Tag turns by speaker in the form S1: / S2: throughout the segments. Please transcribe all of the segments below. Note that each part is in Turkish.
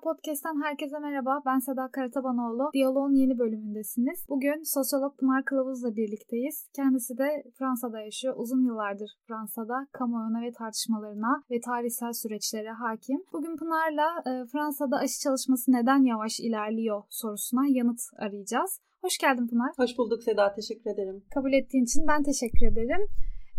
S1: Dünya Podcast'ten herkese merhaba. Ben Seda Karatabanoğlu. Diyaloğun yeni bölümündesiniz. Bugün sosyolog Pınar Kılavuz'la birlikteyiz. Kendisi de Fransa'da yaşıyor. Uzun yıllardır Fransa'da kamuoyuna ve tartışmalarına ve tarihsel süreçlere hakim. Bugün Pınar'la e, Fransa'da aşı çalışması neden yavaş ilerliyor sorusuna yanıt arayacağız. Hoş geldin Pınar.
S2: Hoş bulduk Seda, teşekkür ederim.
S1: Kabul ettiğin için ben teşekkür ederim.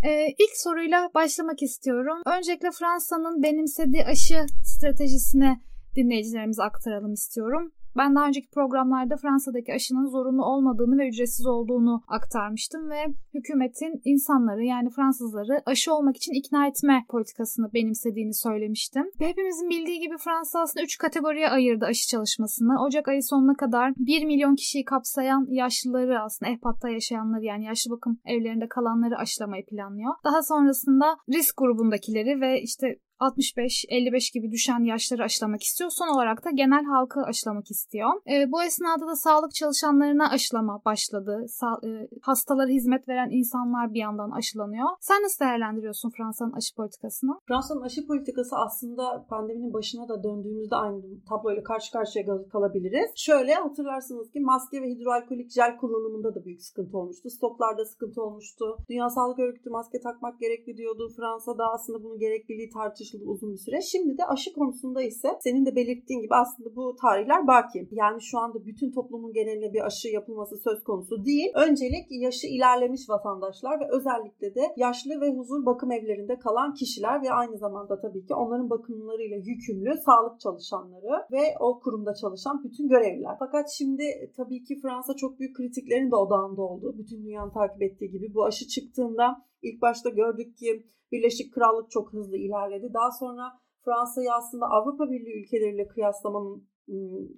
S1: Ee, ilk soruyla başlamak istiyorum. Öncelikle Fransa'nın benimsediği aşı stratejisine dinleyicilerimize aktaralım istiyorum. Ben daha önceki programlarda Fransa'daki aşının zorunlu olmadığını ve ücretsiz olduğunu aktarmıştım ve hükümetin insanları yani Fransızları aşı olmak için ikna etme politikasını benimsediğini söylemiştim. Ve hepimizin bildiği gibi Fransa aslında 3 kategoriye ayırdı aşı çalışmasını. Ocak ayı sonuna kadar 1 milyon kişiyi kapsayan yaşlıları aslında ehpatta yaşayanları yani yaşlı bakım evlerinde kalanları aşılamayı planlıyor. Daha sonrasında risk grubundakileri ve işte 65-55 gibi düşen yaşları aşılamak istiyor. Son olarak da genel halkı aşılamak istiyor. E, bu esnada da sağlık çalışanlarına aşılama başladı. Sa- e, hastalara hizmet veren insanlar bir yandan aşılanıyor. Sen nasıl değerlendiriyorsun Fransa'nın aşı politikasını?
S2: Fransa'nın aşı politikası aslında pandeminin başına da döndüğümüzde aynı tabloyla karşı karşıya kal- kalabiliriz. Şöyle hatırlarsınız ki maske ve hidroalkolik jel kullanımında da büyük sıkıntı olmuştu. Stoklarda sıkıntı olmuştu. Dünya Sağlık Örgütü maske takmak gerekli diyordu. Fransa'da aslında bunun gerekliliği tartışıldı uzun bir süre. Şimdi de aşı konusunda ise senin de belirttiğin gibi aslında bu tarihler baki. Yani şu anda bütün toplumun geneline bir aşı yapılması söz konusu değil. Öncelik yaşı ilerlemiş vatandaşlar ve özellikle de yaşlı ve huzur bakım evlerinde kalan kişiler ve aynı zamanda tabii ki onların bakımlarıyla yükümlü sağlık çalışanları ve o kurumda çalışan bütün görevliler. Fakat şimdi tabii ki Fransa çok büyük kritiklerin de odağında oldu. Bütün dünyanın takip ettiği gibi bu aşı çıktığında ilk başta gördük ki Birleşik Krallık çok hızlı ilerledi. Daha sonra Fransa'yı aslında Avrupa Birliği ülkeleriyle kıyaslamanın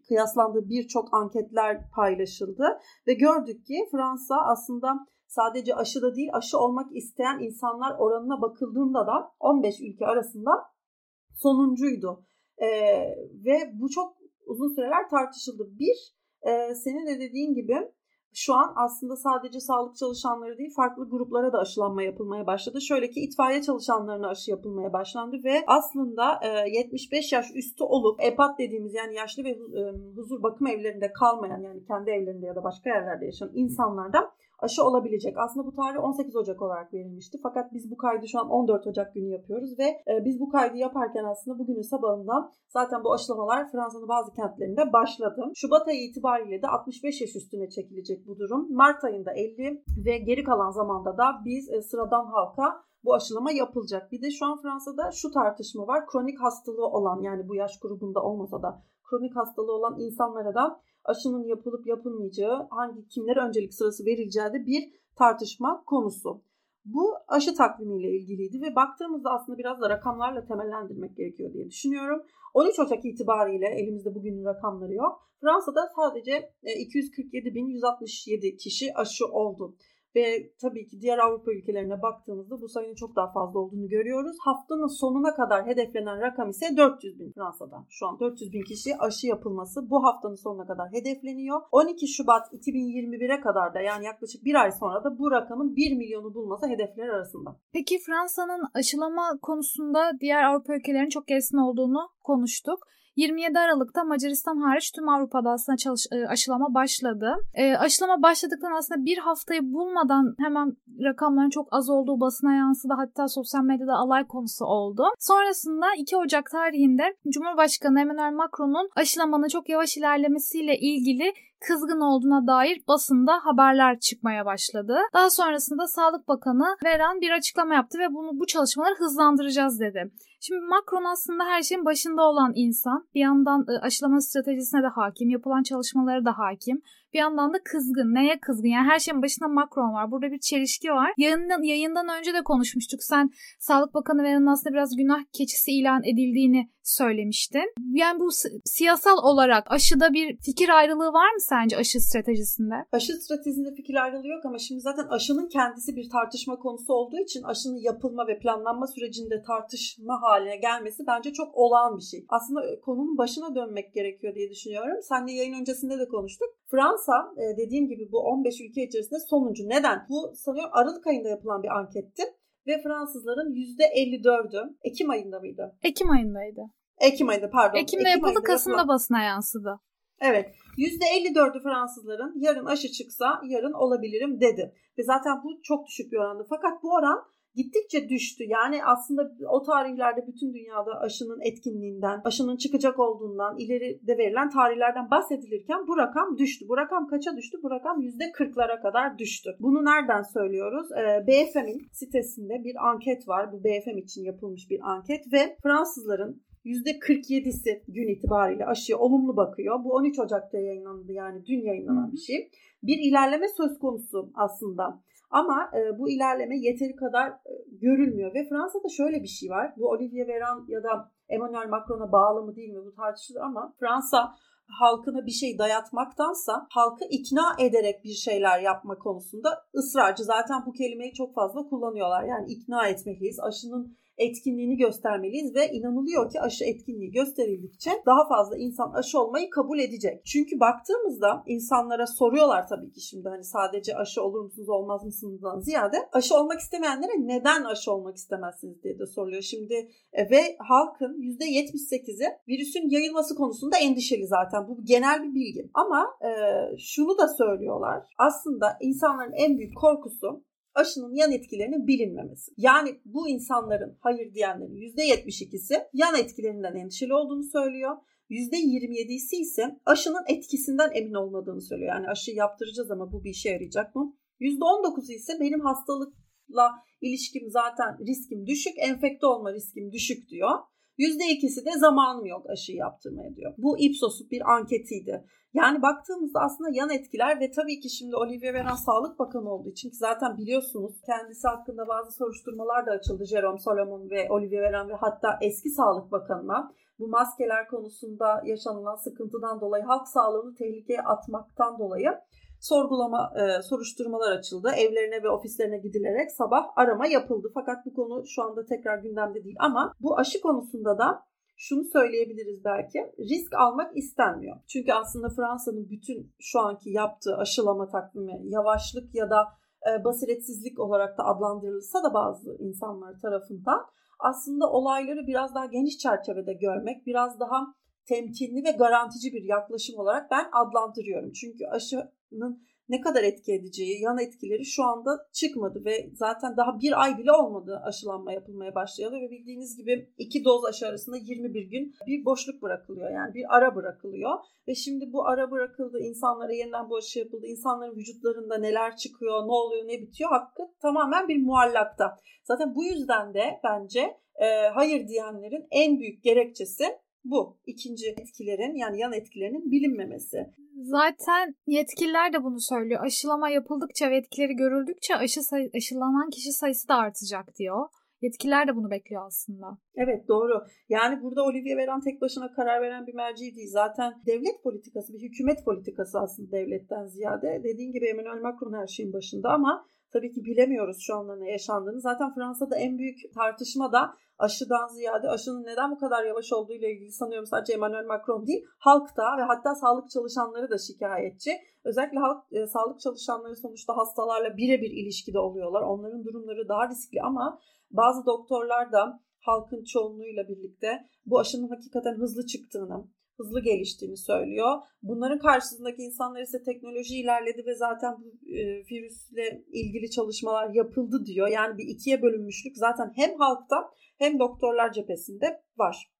S2: kıyaslandığı birçok anketler paylaşıldı ve gördük ki Fransa aslında sadece aşıda değil aşı olmak isteyen insanlar oranına bakıldığında da 15 ülke arasında sonuncuydu. Ee, ve bu çok uzun süreler tartışıldı. Bir, e, senin de dediğin gibi şu an aslında sadece sağlık çalışanları değil farklı gruplara da aşılanma yapılmaya başladı. Şöyle ki itfaiye çalışanlarına aşı yapılmaya başlandı ve aslında 75 yaş üstü olup EPAT dediğimiz yani yaşlı ve huzur bakım evlerinde kalmayan yani kendi evlerinde ya da başka yerlerde yaşayan insanlardan aşı olabilecek. Aslında bu tarih 18 Ocak olarak verilmişti. Fakat biz bu kaydı şu an 14 Ocak günü yapıyoruz ve biz bu kaydı yaparken aslında bugünün sabahından zaten bu aşılamalar Fransa'nın bazı kentlerinde başladı. Şubat ayı itibariyle de 65 yaş üstüne çekilecek bu durum. Mart ayında 50 ve geri kalan zamanda da biz sıradan halka bu aşılama yapılacak. Bir de şu an Fransa'da şu tartışma var. Kronik hastalığı olan yani bu yaş grubunda olmasa da kronik hastalığı olan insanlara da aşının yapılıp yapılmayacağı, hangi kimlere öncelik sırası verileceği de bir tartışma konusu. Bu aşı takvimiyle ilgiliydi ve baktığımızda aslında biraz da rakamlarla temellendirmek gerekiyor diye düşünüyorum. 13 Ocak itibariyle elimizde bugünün rakamları yok. Fransa'da sadece 247.167 kişi aşı oldu. Ve tabii ki diğer Avrupa ülkelerine baktığımızda bu sayının çok daha fazla olduğunu görüyoruz. Haftanın sonuna kadar hedeflenen rakam ise 400 bin Fransa'da. Şu an 400 bin kişi aşı yapılması bu haftanın sonuna kadar hedefleniyor. 12 Şubat 2021'e kadar da yani yaklaşık bir ay sonra da bu rakamın 1 milyonu bulması hedefler arasında.
S1: Peki Fransa'nın aşılama konusunda diğer Avrupa ülkelerinin çok gerisinde olduğunu konuştuk. 27 Aralık'ta Macaristan hariç tüm Avrupa'da aslında çalış, aşılama başladı. E, aşılama başladıktan aslında bir haftayı bulmadan hemen rakamların çok az olduğu basına yansıdı. Hatta sosyal medyada alay konusu oldu. Sonrasında 2 Ocak tarihinde Cumhurbaşkanı Emmanuel Macron'un aşılamanın çok yavaş ilerlemesiyle ilgili kızgın olduğuna dair basında haberler çıkmaya başladı. Daha sonrasında Sağlık Bakanı Veran bir açıklama yaptı ve bunu bu çalışmaları hızlandıracağız dedi. Şimdi Macron aslında her şeyin başında olan insan. Bir yandan aşılama stratejisine de hakim, yapılan çalışmalara da hakim. Bir yandan da kızgın. Neye kızgın? Yani her şeyin başında Macron var. Burada bir çelişki var. Yayından, yayından önce de konuşmuştuk. Sen Sağlık Bakanı Veran'ın aslında biraz günah keçisi ilan edildiğini söylemiştin. Yani bu siyasal olarak aşıda bir fikir ayrılığı var mı sence aşı stratejisinde?
S2: Aşı stratejisinde fikir ayrılığı yok ama şimdi zaten aşının kendisi bir tartışma konusu olduğu için aşının yapılma ve planlanma sürecinde tartışma haline gelmesi bence çok olağan bir şey. Aslında e, konunun başına dönmek gerekiyor diye düşünüyorum. Seninle yayın öncesinde de konuştuk. Fransa e, dediğim gibi bu 15 ülke içerisinde sonuncu. Neden? Bu sanıyorum Aralık ayında yapılan bir anketti. Ve Fransızların %54'ü Ekim ayında mıydı?
S1: Ekim ayındaydı.
S2: Ekim ayında pardon.
S1: Ekim'de
S2: Ekim
S1: yapıldı, Kasım'da
S2: yapılan-
S1: basına yansıdı.
S2: Evet. %54'ü Fransızların yarın aşı çıksa yarın olabilirim dedi. Ve zaten bu çok düşük bir orandı. Fakat bu oran gittikçe düştü. Yani aslında o tarihlerde bütün dünyada aşının etkinliğinden, aşının çıkacak olduğundan ileride verilen tarihlerden bahsedilirken bu rakam düştü. Bu rakam kaça düştü? Bu rakam %40'lara kadar düştü. Bunu nereden söylüyoruz? Ee, BFM'in sitesinde bir anket var. Bu BFM için yapılmış bir anket ve Fransızların %47'si gün itibariyle aşıya olumlu bakıyor. Bu 13 Ocak'ta yayınlandı yani dün yayınlanan bir şey. Bir ilerleme söz konusu aslında. Ama e, bu ilerleme yeteri kadar e, görülmüyor ve Fransa'da şöyle bir şey var. Bu Olivier Véran ya da Emmanuel Macron'a bağlı mı değil mi bu tartışılır ama Fransa halkına bir şey dayatmaktansa halkı ikna ederek bir şeyler yapma konusunda ısrarcı. Zaten bu kelimeyi çok fazla kullanıyorlar. Yani ikna etmeliyiz. Aşının etkinliğini göstermeliyiz ve inanılıyor ki aşı etkinliği gösterildikçe daha fazla insan aşı olmayı kabul edecek. Çünkü baktığımızda insanlara soruyorlar tabii ki şimdi hani sadece aşı olur musunuz olmaz mısınızdan ziyade aşı olmak istemeyenlere neden aşı olmak istemezsiniz diye de soruluyor. Şimdi e, ve halkın %78'i virüsün yayılması konusunda endişeli zaten. Bu genel bir bilgi. Ama e, şunu da söylüyorlar. Aslında insanların en büyük korkusu aşının yan etkilerinin bilinmemesi. Yani bu insanların hayır diyenlerin %72'si yan etkilerinden endişeli olduğunu söylüyor. %27'si ise aşının etkisinden emin olmadığını söylüyor. Yani aşı yaptıracağız ama bu bir işe yarayacak mı? %19'u ise benim hastalıkla ilişkim zaten riskim düşük, enfekte olma riskim düşük diyor. %2'si de zamanım yok aşıyı yaptırmaya diyor. Bu Ipsos'un bir anketiydi. Yani baktığımızda aslında yan etkiler ve tabii ki şimdi Olivier Véran Sağlık Bakanı olduğu için ki zaten biliyorsunuz kendisi hakkında bazı soruşturmalar da açıldı Jerome Solomon ve Olivier Véran ve hatta eski Sağlık Bakanı'na bu maskeler konusunda yaşanılan sıkıntıdan dolayı halk sağlığını tehlikeye atmaktan dolayı sorgulama e, soruşturmalar açıldı. Evlerine ve ofislerine gidilerek sabah arama yapıldı. Fakat bu konu şu anda tekrar gündemde değil ama bu aşı konusunda da şunu söyleyebiliriz belki. Risk almak istenmiyor. Çünkü aslında Fransa'nın bütün şu anki yaptığı aşılama takvimi yavaşlık ya da e, basiretsizlik olarak da adlandırılsa da bazı insanlar tarafından aslında olayları biraz daha geniş çerçevede görmek, biraz daha temkinli ve garantici bir yaklaşım olarak ben adlandırıyorum. Çünkü aşının ne kadar etki edeceği, yan etkileri şu anda çıkmadı ve zaten daha bir ay bile olmadı aşılanma yapılmaya başlayalı ve bildiğiniz gibi iki doz aşı arasında 21 gün bir boşluk bırakılıyor yani bir ara bırakılıyor ve şimdi bu ara bırakıldı insanlara yeniden bu aşı yapıldı insanların vücutlarında neler çıkıyor ne oluyor ne bitiyor hakkı tamamen bir muallakta. Zaten bu yüzden de bence e, hayır diyenlerin en büyük gerekçesi bu. İkinci etkilerin yani yan etkilerinin bilinmemesi.
S1: Zaten yetkililer de bunu söylüyor. Aşılama yapıldıkça ve etkileri görüldükçe aşı say- aşılanan kişi sayısı da artacak diyor. Yetkililer de bunu bekliyor aslında.
S2: Evet doğru. Yani burada Olivier Véran tek başına karar veren bir merci değil. Zaten devlet politikası, bir hükümet politikası aslında devletten ziyade. Dediğin gibi Emmanuel Macron her şeyin başında ama tabii ki bilemiyoruz şu anda ne yaşandığını. Zaten Fransa'da en büyük tartışma da aşıdan ziyade aşının neden bu kadar yavaş olduğu ile ilgili sanıyorum sadece Emmanuel Macron değil, halk da ve hatta sağlık çalışanları da şikayetçi. Özellikle halk e, sağlık çalışanları sonuçta hastalarla birebir ilişkide oluyorlar. Onların durumları daha riskli ama bazı doktorlar da halkın çoğunluğuyla birlikte bu aşının hakikaten hızlı çıktığını, hızlı geliştiğini söylüyor. Bunların karşısındaki insanlar ise teknoloji ilerledi ve zaten bu e, virüsle ilgili çalışmalar yapıldı diyor. Yani bir ikiye bölünmüşlük zaten hem halkta hem doktorlar cephesinde var.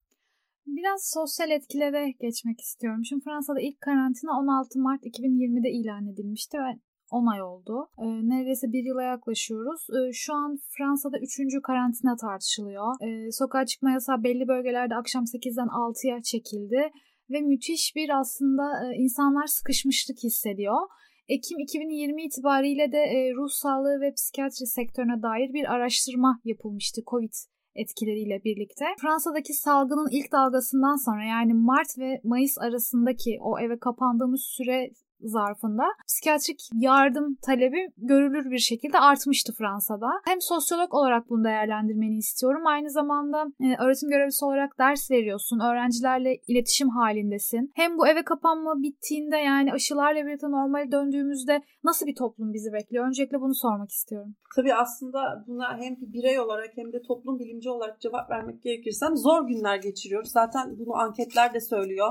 S1: Biraz sosyal etkilere geçmek istiyorum. Şimdi Fransa'da ilk karantina 16 Mart 2020'de ilan edilmişti ve 10 ay oldu. Ee, neredeyse bir yıla yaklaşıyoruz. Ee, şu an Fransa'da 3. karantina tartışılıyor. Ee, sokağa çıkma yasağı belli bölgelerde akşam 8'den 6'ya çekildi. Ve müthiş bir aslında e, insanlar sıkışmışlık hissediyor. Ekim 2020 itibariyle de e, ruh sağlığı ve psikiyatri sektörüne dair bir araştırma yapılmıştı COVID etkileriyle birlikte. Fransa'daki salgının ilk dalgasından sonra yani Mart ve Mayıs arasındaki o eve kapandığımız süre zarfında psikiyatrik yardım talebi görülür bir şekilde artmıştı Fransa'da. Hem sosyolog olarak bunu değerlendirmeni istiyorum. Aynı zamanda e, öğretim görevlisi olarak ders veriyorsun. Öğrencilerle iletişim halindesin. Hem bu eve kapanma bittiğinde yani aşılarla birlikte normale döndüğümüzde nasıl bir toplum bizi bekliyor? Öncelikle bunu sormak istiyorum.
S2: Tabii aslında buna hem birey olarak hem de toplum bilimci olarak cevap vermek gerekirsem zor günler geçiriyoruz. Zaten bunu anketler de söylüyor.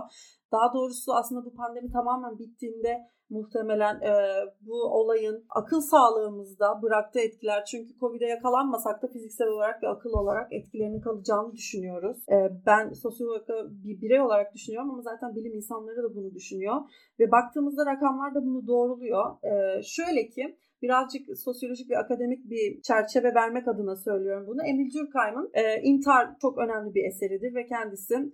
S2: Daha doğrusu aslında bu pandemi tamamen bittiğinde muhtemelen e, bu olayın akıl sağlığımızda bıraktığı etkiler çünkü Covid'e yakalanmasak da fiziksel olarak ve akıl olarak etkilerinin kalacağını düşünüyoruz. E, ben sosyolog bir birey olarak düşünüyorum ama zaten bilim insanları da bunu düşünüyor ve baktığımızda rakamlar da bunu doğruluyor. E, şöyle ki birazcık sosyolojik ve akademik bir çerçeve vermek adına söylüyorum bunu. Emil Durkheim'ın e, İntihar çok önemli bir eseridir ve kendisi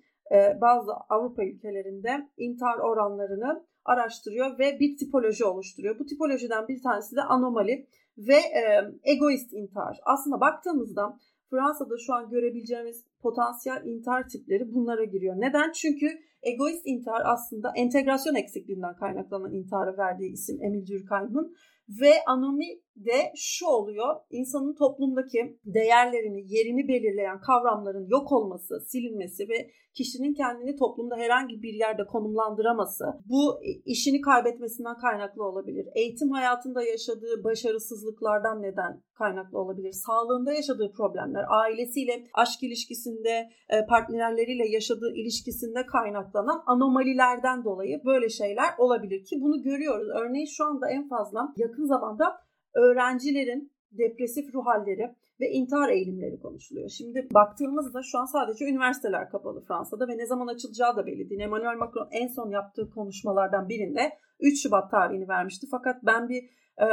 S2: bazı Avrupa ülkelerinde intihar oranlarını araştırıyor ve bir tipoloji oluşturuyor. Bu tipolojiden bir tanesi de anomali ve e, egoist intihar. Aslında baktığımızda Fransa'da şu an görebileceğimiz potansiyel intihar tipleri bunlara giriyor. Neden? Çünkü egoist intihar aslında entegrasyon eksikliğinden kaynaklanan intihara verdiği isim Emil Durkheim'ın ve anomi de şu oluyor. insanın toplumdaki değerlerini, yerini belirleyen kavramların yok olması, silinmesi ve kişinin kendini toplumda herhangi bir yerde konumlandıraması bu işini kaybetmesinden kaynaklı olabilir. Eğitim hayatında yaşadığı başarısızlıklardan neden kaynaklı olabilir. Sağlığında yaşadığı problemler, ailesiyle, aşk ilişkisinde, e, partnerleriyle yaşadığı ilişkisinde kaynaklanan anomalilerden dolayı böyle şeyler olabilir ki bunu görüyoruz. Örneğin şu anda en fazla yakın zamanda öğrencilerin depresif ruh halleri ve intihar eğilimleri konuşuluyor. Şimdi baktığımızda şu an sadece üniversiteler kapalı Fransa'da ve ne zaman açılacağı da belli değil. Emmanuel Macron en son yaptığı konuşmalardan birinde 3 Şubat tarihini vermişti. Fakat ben bir e,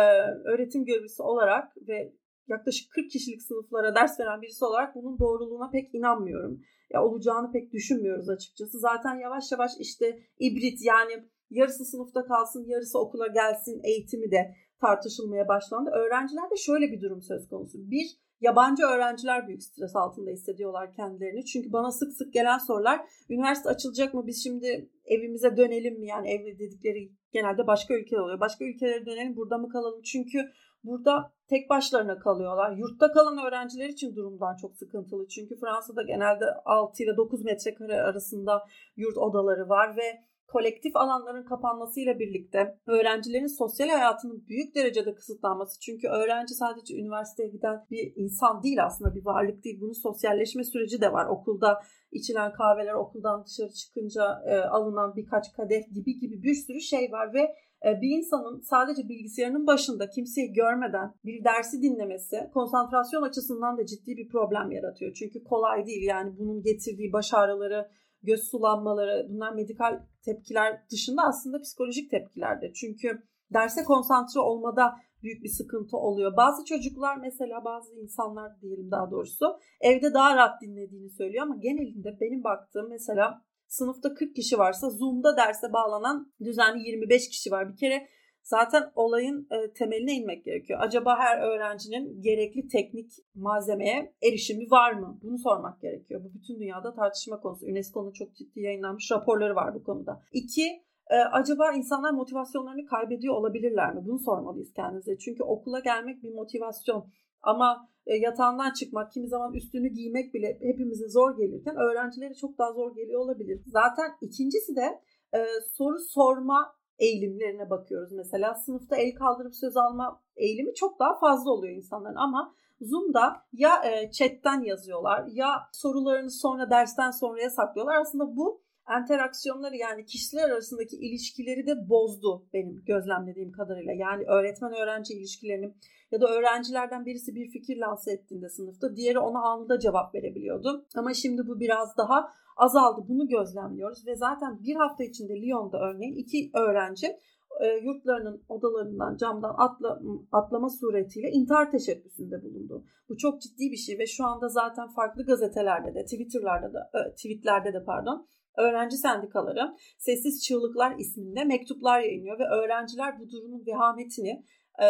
S2: öğretim görevlisi olarak ve yaklaşık 40 kişilik sınıflara ders veren birisi olarak bunun doğruluğuna pek inanmıyorum. Ya olacağını pek düşünmüyoruz açıkçası. Zaten yavaş yavaş işte ibrit yani yarısı sınıfta kalsın, yarısı okula gelsin eğitimi de tartışılmaya başlandı. Öğrencilerde şöyle bir durum söz konusu. Bir, yabancı öğrenciler büyük stres altında hissediyorlar kendilerini. Çünkü bana sık sık gelen sorular üniversite açılacak mı biz şimdi evimize dönelim mi? Yani ev dedikleri genelde başka ülkeler oluyor. Başka ülkelere dönelim burada mı kalalım? Çünkü burada tek başlarına kalıyorlar. Yurtta kalan öğrenciler için durumdan çok sıkıntılı. Çünkü Fransa'da genelde 6 ile 9 metrekare arasında yurt odaları var ve kolektif alanların kapanmasıyla birlikte öğrencilerin sosyal hayatının büyük derecede kısıtlanması. Çünkü öğrenci sadece üniversiteye giden bir insan değil aslında bir varlık değil. Bunun sosyalleşme süreci de var. Okulda içilen kahveler, okuldan dışarı çıkınca e, alınan birkaç kadeh gibi gibi bir sürü şey var ve e, bir insanın sadece bilgisayarının başında kimseyi görmeden bir dersi dinlemesi konsantrasyon açısından da ciddi bir problem yaratıyor. Çünkü kolay değil yani bunun getirdiği baş ağrıları, göz sulanmaları bunlar medikal tepkiler dışında aslında psikolojik tepkilerdir. Çünkü derse konsantre olmada büyük bir sıkıntı oluyor. Bazı çocuklar mesela bazı insanlar diyelim daha doğrusu evde daha rahat dinlediğini söylüyor ama genelinde benim baktığım mesela sınıfta 40 kişi varsa Zoom'da derse bağlanan düzenli 25 kişi var. Bir kere Zaten olayın e, temeline inmek gerekiyor. Acaba her öğrencinin gerekli teknik malzemeye erişimi var mı? Bunu sormak gerekiyor. Bu bütün dünyada tartışma konusu. UNESCO'nun çok ciddi yayınlanmış raporları var bu konuda. İki, e, acaba insanlar motivasyonlarını kaybediyor olabilirler mi? Bunu sormalıyız kendimize. Çünkü okula gelmek bir motivasyon. Ama e, yatağından çıkmak, kimi zaman üstünü giymek bile hepimize zor gelirken öğrencilere çok daha zor geliyor olabilir. Zaten ikincisi de e, soru sorma eğilimlerine bakıyoruz mesela. Sınıfta el kaldırıp söz alma eğilimi çok daha fazla oluyor insanların ama Zoom'da ya e, chatten yazıyorlar ya sorularını sonra dersten sonraya saklıyorlar. Aslında bu enteraksiyonları yani kişiler arasındaki ilişkileri de bozdu benim gözlemlediğim kadarıyla. Yani öğretmen öğrenci ilişkilerini ya da öğrencilerden birisi bir fikir lanse ettiğinde sınıfta diğeri ona anında cevap verebiliyordu. Ama şimdi bu biraz daha azaldı. Bunu gözlemliyoruz ve zaten bir hafta içinde Lyon'da örneğin iki öğrenci e, yurtlarının odalarından camdan atla, atlama suretiyle intihar teşebbüsünde bulundu. Bu çok ciddi bir şey ve şu anda zaten farklı gazetelerde de Twitter'larda da e, tweetlerde de pardon öğrenci sendikaları Sessiz Çığlıklar isminde mektuplar yayınlıyor ve öğrenciler bu durumun vehametini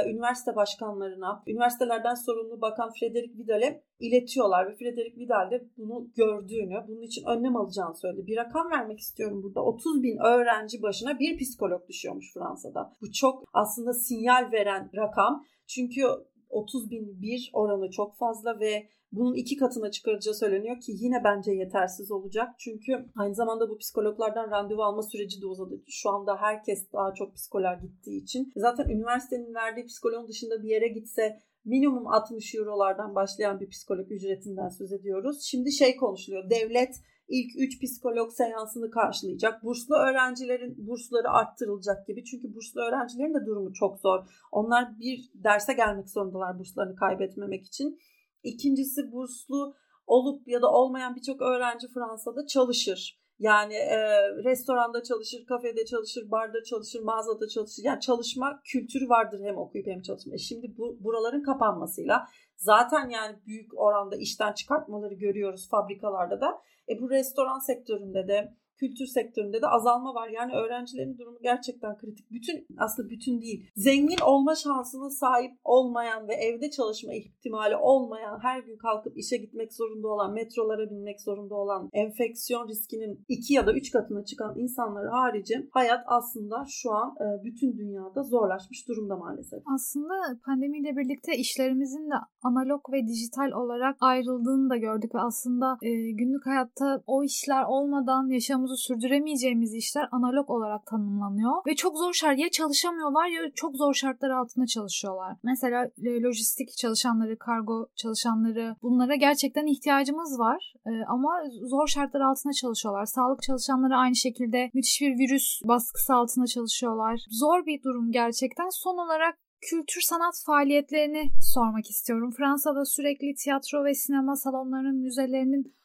S2: üniversite başkanlarına, üniversitelerden sorumlu bakan Frederick Vidal'e iletiyorlar ve Frederick Vidal de bunu gördüğünü, bunun için önlem alacağını söyledi. Bir rakam vermek istiyorum burada. 30 bin öğrenci başına bir psikolog düşüyormuş Fransa'da. Bu çok aslında sinyal veren rakam. Çünkü 30 bin bir oranı çok fazla ve bunun iki katına çıkaracağı söyleniyor ki yine bence yetersiz olacak. Çünkü aynı zamanda bu psikologlardan randevu alma süreci de uzadı. Şu anda herkes daha çok psikoloğa gittiği için. Zaten üniversitenin verdiği psikoloğun dışında bir yere gitse minimum 60 eurolardan başlayan bir psikolog ücretinden söz ediyoruz. Şimdi şey konuşuluyor. Devlet ilk 3 psikolog seansını karşılayacak. Burslu öğrencilerin bursları arttırılacak gibi. Çünkü burslu öğrencilerin de durumu çok zor. Onlar bir derse gelmek zorundalar burslarını kaybetmemek için. İkincisi burslu olup ya da olmayan birçok öğrenci Fransa'da çalışır. Yani e, restoranda çalışır, kafede çalışır, barda çalışır, mağazada çalışır. Yani çalışma kültürü vardır hem okuyup hem çalışma. E şimdi bu buraların kapanmasıyla zaten yani büyük oranda işten çıkartmaları görüyoruz fabrikalarda da. E bu restoran sektöründe de kültür sektöründe de azalma var. Yani öğrencilerin durumu gerçekten kritik. Bütün aslında bütün değil. Zengin olma şansına sahip olmayan ve evde çalışma ihtimali olmayan, her gün kalkıp işe gitmek zorunda olan, metrolara binmek zorunda olan, enfeksiyon riskinin iki ya da üç katına çıkan insanları harici hayat aslında şu an e, bütün dünyada zorlaşmış durumda maalesef.
S1: Aslında pandemiyle birlikte işlerimizin de analog ve dijital olarak ayrıldığını da gördük ve aslında e, günlük hayatta o işler olmadan yaşamı hayatımızı sürdüremeyeceğimiz işler analog olarak tanımlanıyor. Ve çok zor şart ya çalışamıyorlar ya çok zor şartlar altında çalışıyorlar. Mesela e, lojistik çalışanları, kargo çalışanları bunlara gerçekten ihtiyacımız var. E, ama zor şartlar altında çalışıyorlar. Sağlık çalışanları aynı şekilde müthiş bir virüs baskısı altında çalışıyorlar. Zor bir durum gerçekten. Son olarak kültür sanat faaliyetlerini sormak istiyorum. Fransa'da sürekli tiyatro ve sinema salonlarının, müzelerinin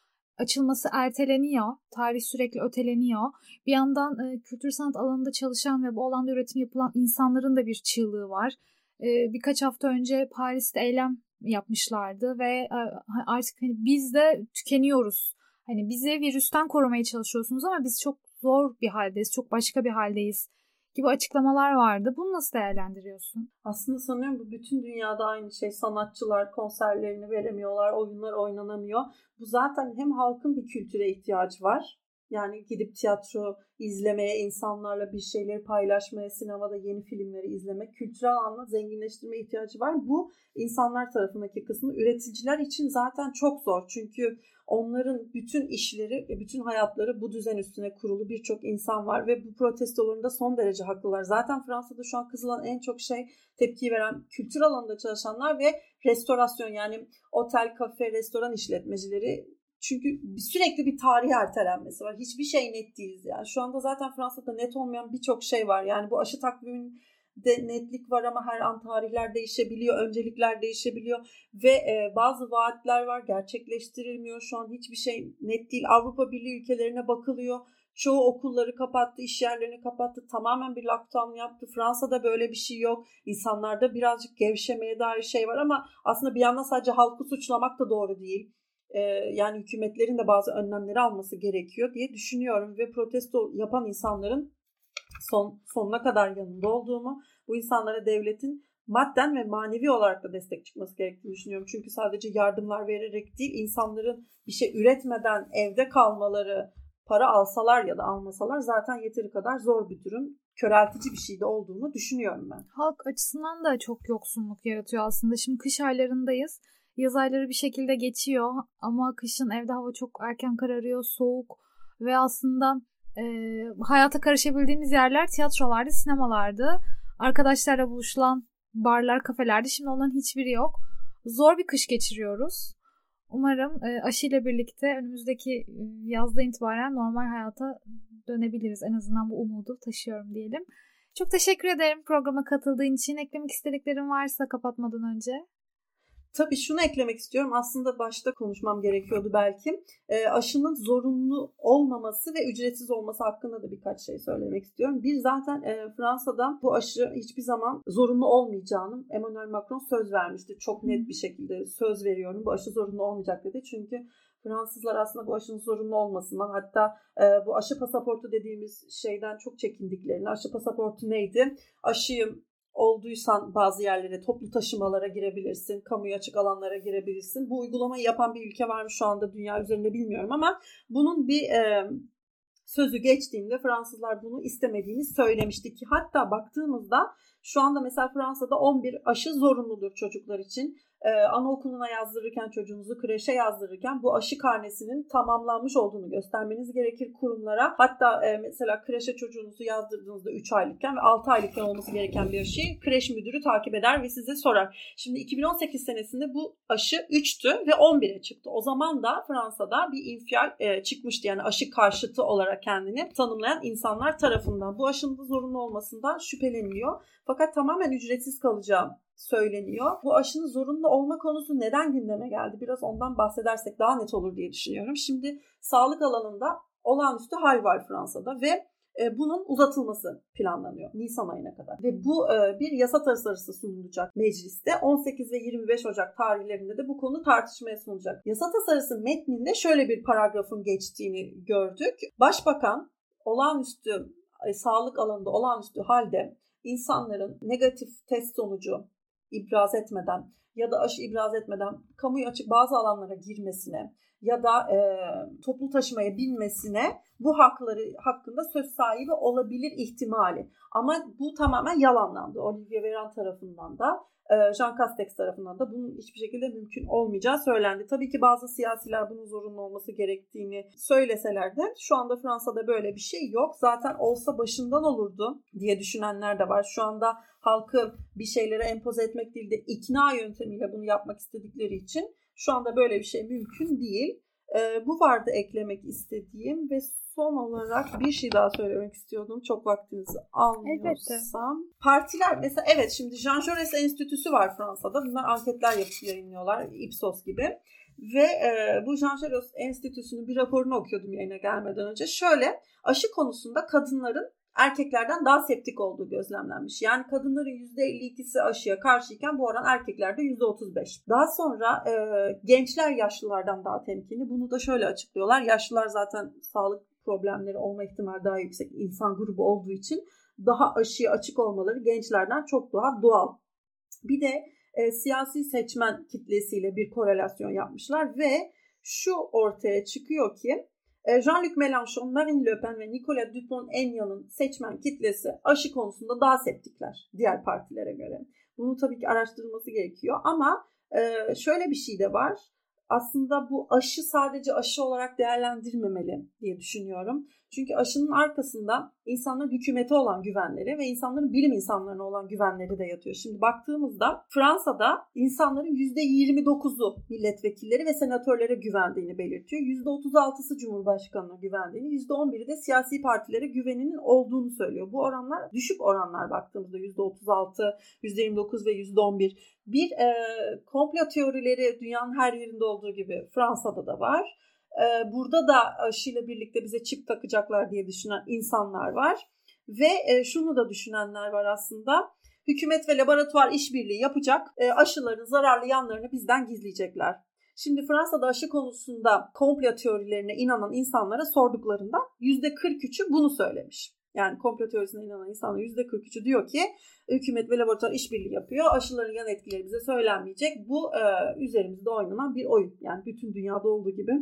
S1: açılması erteleniyor. Tarih sürekli öteleniyor. Bir yandan e, kültür sanat alanında çalışan ve bu alanda üretim yapılan insanların da bir çığlığı var. E, birkaç hafta önce Paris'te eylem yapmışlardı ve e, artık hani biz de tükeniyoruz. Hani bizi virüsten korumaya çalışıyorsunuz ama biz çok zor bir haldeyiz, çok başka bir haldeyiz gibi açıklamalar vardı. Bunu nasıl değerlendiriyorsun?
S2: Aslında sanıyorum bu bütün dünyada aynı şey. Sanatçılar konserlerini veremiyorlar, oyunlar oynanamıyor. Bu zaten hem halkın bir kültüre ihtiyacı var. Yani gidip tiyatro izlemeye, insanlarla bir şeyleri paylaşmaya, sinemada yeni filmleri izlemek, kültürel anlamda zenginleştirme ihtiyacı var. Bu insanlar tarafındaki kısmı üreticiler için zaten çok zor. Çünkü onların bütün işleri ve bütün hayatları bu düzen üstüne kurulu birçok insan var ve bu protestolarında son derece haklılar. Zaten Fransa'da şu an kızılan en çok şey tepki veren kültür alanında çalışanlar ve restorasyon yani otel, kafe, restoran işletmecileri çünkü sürekli bir tarih ertelenmesi var. Hiçbir şey net değiliz yani. Şu anda zaten Fransa'da net olmayan birçok şey var. Yani bu aşı takvimin de netlik var ama her an tarihler değişebiliyor, öncelikler değişebiliyor ve e, bazı vaatler var gerçekleştirilmiyor. Şu an hiçbir şey net değil. Avrupa Birliği ülkelerine bakılıyor. Çoğu okulları kapattı, iş yerlerini kapattı. Tamamen bir lockdown yaptı. Fransa'da böyle bir şey yok. İnsanlarda birazcık gevşemeye dair şey var ama aslında bir yandan sadece halkı suçlamak da doğru değil. Ee, yani hükümetlerin de bazı önlemleri alması gerekiyor diye düşünüyorum ve protesto yapan insanların son sonuna kadar yanında olduğumu, bu insanlara devletin madden ve manevi olarak da destek çıkması gerektiğini düşünüyorum. Çünkü sadece yardımlar vererek değil, insanların bir şey üretmeden evde kalmaları, para alsalar ya da almasalar zaten yeteri kadar zor bir durum. Köreltici bir şey de olduğunu düşünüyorum ben.
S1: Halk açısından da çok yoksunluk yaratıyor aslında. Şimdi kış aylarındayız. Yaz ayları bir şekilde geçiyor ama kışın evde hava çok erken kararıyor, soğuk ve aslında e, hayata karışabildiğimiz yerler tiyatrolardı, sinemalardı. Arkadaşlarla buluşulan barlar, kafelerdi. Şimdi onların hiçbiri yok. Zor bir kış geçiriyoruz. Umarım e, aşıyla birlikte önümüzdeki yazda itibaren normal hayata dönebiliriz. En azından bu umudu taşıyorum diyelim. Çok teşekkür ederim programa katıldığın için. Eklemek istediklerin varsa kapatmadan önce.
S2: Tabii şunu eklemek istiyorum. Aslında başta konuşmam gerekiyordu belki. E, aşının zorunlu olmaması ve ücretsiz olması hakkında da birkaç şey söylemek istiyorum. Bir zaten e, Fransa'da bu aşı hiçbir zaman zorunlu olmayacağını Emmanuel Macron söz vermişti. Çok net bir şekilde söz veriyorum. Bu aşı zorunlu olmayacak dedi. Çünkü Fransızlar aslında bu aşının zorunlu olmasından hatta e, bu aşı pasaportu dediğimiz şeyden çok çekindiklerini. Aşı pasaportu neydi? Aşıyı olduysan bazı yerlere toplu taşımalara girebilirsin, kamuya açık alanlara girebilirsin. Bu uygulamayı yapan bir ülke var mı şu anda dünya üzerinde bilmiyorum ama bunun bir e, sözü geçtiğinde Fransızlar bunu istemediğini söylemişti ki hatta baktığımızda şu anda mesela Fransa'da 11 aşı zorunludur çocuklar için e, anaokuluna yazdırırken çocuğunuzu kreşe yazdırırken bu aşı karnesinin tamamlanmış olduğunu göstermeniz gerekir kurumlara. Hatta e, mesela kreşe çocuğunuzu yazdırdığınızda 3 aylıkken ve 6 aylıkken olması gereken bir aşıyı kreş müdürü takip eder ve size sorar. Şimdi 2018 senesinde bu aşı 3'tü ve 11'e çıktı. O zaman da Fransa'da bir infial e, çıkmıştı. Yani aşı karşıtı olarak kendini tanımlayan insanlar tarafından. Bu aşının da zorunlu olmasından şüpheleniliyor. Fakat tamamen ücretsiz kalacağı söyleniyor. Bu aşının zorunlu olma konusu neden gündeme geldi? Biraz ondan bahsedersek daha net olur diye düşünüyorum. Şimdi sağlık alanında olağanüstü hal var Fransa'da ve e, bunun uzatılması planlanıyor Nisan ayına kadar. Ve bu e, bir yasa tasarısı sunulacak mecliste. 18 ve 25 Ocak tarihlerinde de bu konu tartışmaya sunulacak. Yasa tasarısı metninde şöyle bir paragrafın geçtiğini gördük. Başbakan olağanüstü e, sağlık alanında olağanüstü halde insanların negatif test sonucu ibraz etmeden ya da aşı ibraz etmeden kamuya açık bazı alanlara girmesine ya da e, toplu taşımaya binmesine bu hakları hakkında söz sahibi olabilir ihtimali. Ama bu tamamen yalanlandı. Olivier Véran tarafından da e, Jean Castex tarafından da bunun hiçbir şekilde mümkün olmayacağı söylendi. Tabii ki bazı siyasiler bunun zorunlu olması gerektiğini söyleseler de şu anda Fransa'da böyle bir şey yok. Zaten olsa başından olurdu diye düşünenler de var. Şu anda halkı bir şeylere empoze etmek değil de ikna yöntemiyle bunu yapmak istedikleri için şu anda böyle bir şey mümkün değil. E, bu vardı eklemek istediğim ve son olarak bir şey daha söylemek istiyordum. Çok vaktinizi almıyorsam. Elbette. Partiler mesela evet şimdi Jean Jaurès Enstitüsü var Fransa'da. Bunlar anketler yapıp yayınlıyorlar Ipsos gibi. Ve e, bu Jean Jaurès Enstitüsü'nün bir raporunu okuyordum yayına gelmeden önce. Şöyle aşı konusunda kadınların erkeklerden daha septik olduğu gözlemlenmiş. Yani kadınların %52'si aşıya karşıyken bu oran erkeklerde %35. Daha sonra e, gençler yaşlılardan daha temkinli. Bunu da şöyle açıklıyorlar. Yaşlılar zaten sağlık problemleri olma ihtimali daha yüksek insan grubu olduğu için daha aşıya açık olmaları gençlerden çok daha doğal. Bir de e, siyasi seçmen kitlesiyle bir korelasyon yapmışlar ve şu ortaya çıkıyor ki Jean-Luc Mélenchon, Marine Le Pen ve Nicolas Dupont-Aignean'ın seçmen kitlesi aşı konusunda daha septikler diğer partilere göre. Bunu tabii ki araştırılması gerekiyor ama e, şöyle bir şey de var aslında bu aşı sadece aşı olarak değerlendirmemeli diye düşünüyorum. Çünkü aşının arkasında insanların hükümete olan güvenleri ve insanların bilim insanlarına olan güvenleri de yatıyor. Şimdi baktığımızda Fransa'da insanların %29'u milletvekilleri ve senatörlere güvendiğini belirtiyor. %36'sı Cumhurbaşkanı'na güvendiğini, %11'i de siyasi partilere güveninin olduğunu söylüyor. Bu oranlar düşük oranlar baktığımızda %36, %29 ve %11. Bir e, komplo teorileri dünyanın her yerinde olduğu gibi Fransa'da da var burada da aşıyla birlikte bize çip takacaklar diye düşünen insanlar var. Ve e, şunu da düşünenler var aslında. Hükümet ve laboratuvar işbirliği yapacak. E, aşıların zararlı yanlarını bizden gizleyecekler. Şimdi Fransa'da aşı konusunda komplo teorilerine inanan insanlara sorduklarında %43'ü bunu söylemiş. Yani komplo teorisine inanan insanların %43'ü diyor ki hükümet ve laboratuvar işbirliği yapıyor. Aşıların yan etkileri bize söylenmeyecek. Bu e, üzerimizde oynanan bir oyun. Yani bütün dünyada olduğu gibi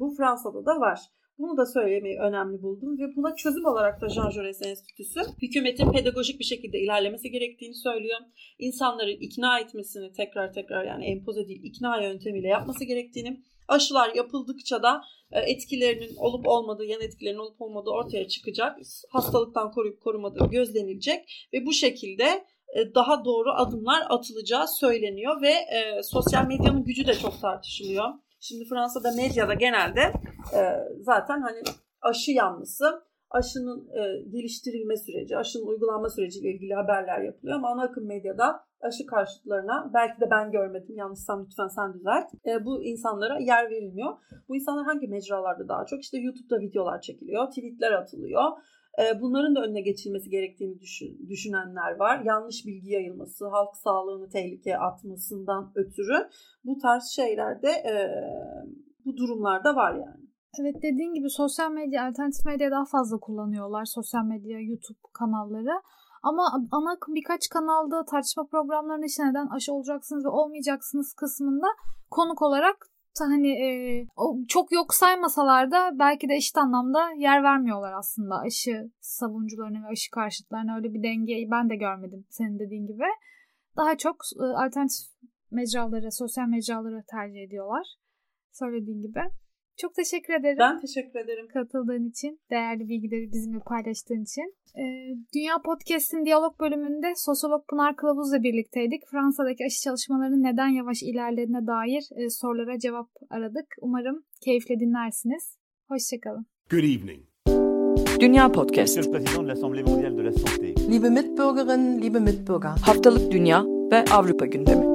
S2: bu Fransa'da da var. Bunu da söylemeyi önemli buldum ve buna çözüm olarak da Jean Jaurès Enstitüsü hükümetin pedagojik bir şekilde ilerlemesi gerektiğini söylüyor. İnsanları ikna etmesini tekrar tekrar yani empoze değil ikna yöntemiyle yapması gerektiğini, aşılar yapıldıkça da e, etkilerinin olup olmadığı, yan etkilerinin olup olmadığı ortaya çıkacak. Hastalıktan koruyup korumadığı gözlenilecek ve bu şekilde e, daha doğru adımlar atılacağı söyleniyor ve e, sosyal medyanın gücü de çok tartışılıyor. Şimdi Fransa'da medyada genelde e, zaten hani aşı yanlısı, aşının e, geliştirilme süreci, aşının uygulanma süreciyle ilgili haberler yapılıyor ama ana akım medyada aşı karşıtlarına belki de ben görmedim yanlışsam lütfen sen düzelt. E, bu insanlara yer verilmiyor. Bu insanlar hangi mecralarda daha çok? İşte YouTube'da videolar çekiliyor, tweetler atılıyor. Ee, bunların da önüne geçilmesi gerektiğini düşün, düşünenler var. Yanlış bilgi yayılması, halk sağlığını tehlikeye atmasından ötürü bu tarz şeylerde e, bu durumlarda var yani.
S1: Evet dediğin gibi sosyal medya, alternatif medya daha fazla kullanıyorlar. Sosyal medya, YouTube kanalları. Ama ana birkaç kanalda tartışma programlarının işte neden aşı olacaksınız ve olmayacaksınız kısmında konuk olarak hani e, o çok yok saymasalar da belki de eşit anlamda yer vermiyorlar aslında aşı savunucularına ve aşı karşıtlarına öyle bir dengeyi ben de görmedim senin dediğin gibi. Daha çok e, alternatif mecraları, sosyal mecraları tercih ediyorlar. Söylediğin gibi. Çok teşekkür ederim.
S2: Ben teşekkür ederim.
S1: Katıldığın için, değerli bilgileri bizimle paylaştığın için. Ee, Dünya Podcast'in diyalog bölümünde sosyolog Pınar Kılavuz'la birlikteydik. Fransa'daki aşı çalışmalarının neden yavaş ilerlediğine dair e, sorulara cevap aradık. Umarım keyifle dinlersiniz. Hoşçakalın.
S3: Good evening.
S4: Dünya Podcast.
S5: Monsieur le Président de l'Assemblée mondiale de la santé.
S6: Liebe Mitbürgerinnen, liebe Mitbürger.
S4: Haftalık Dünya ve Avrupa gündemi.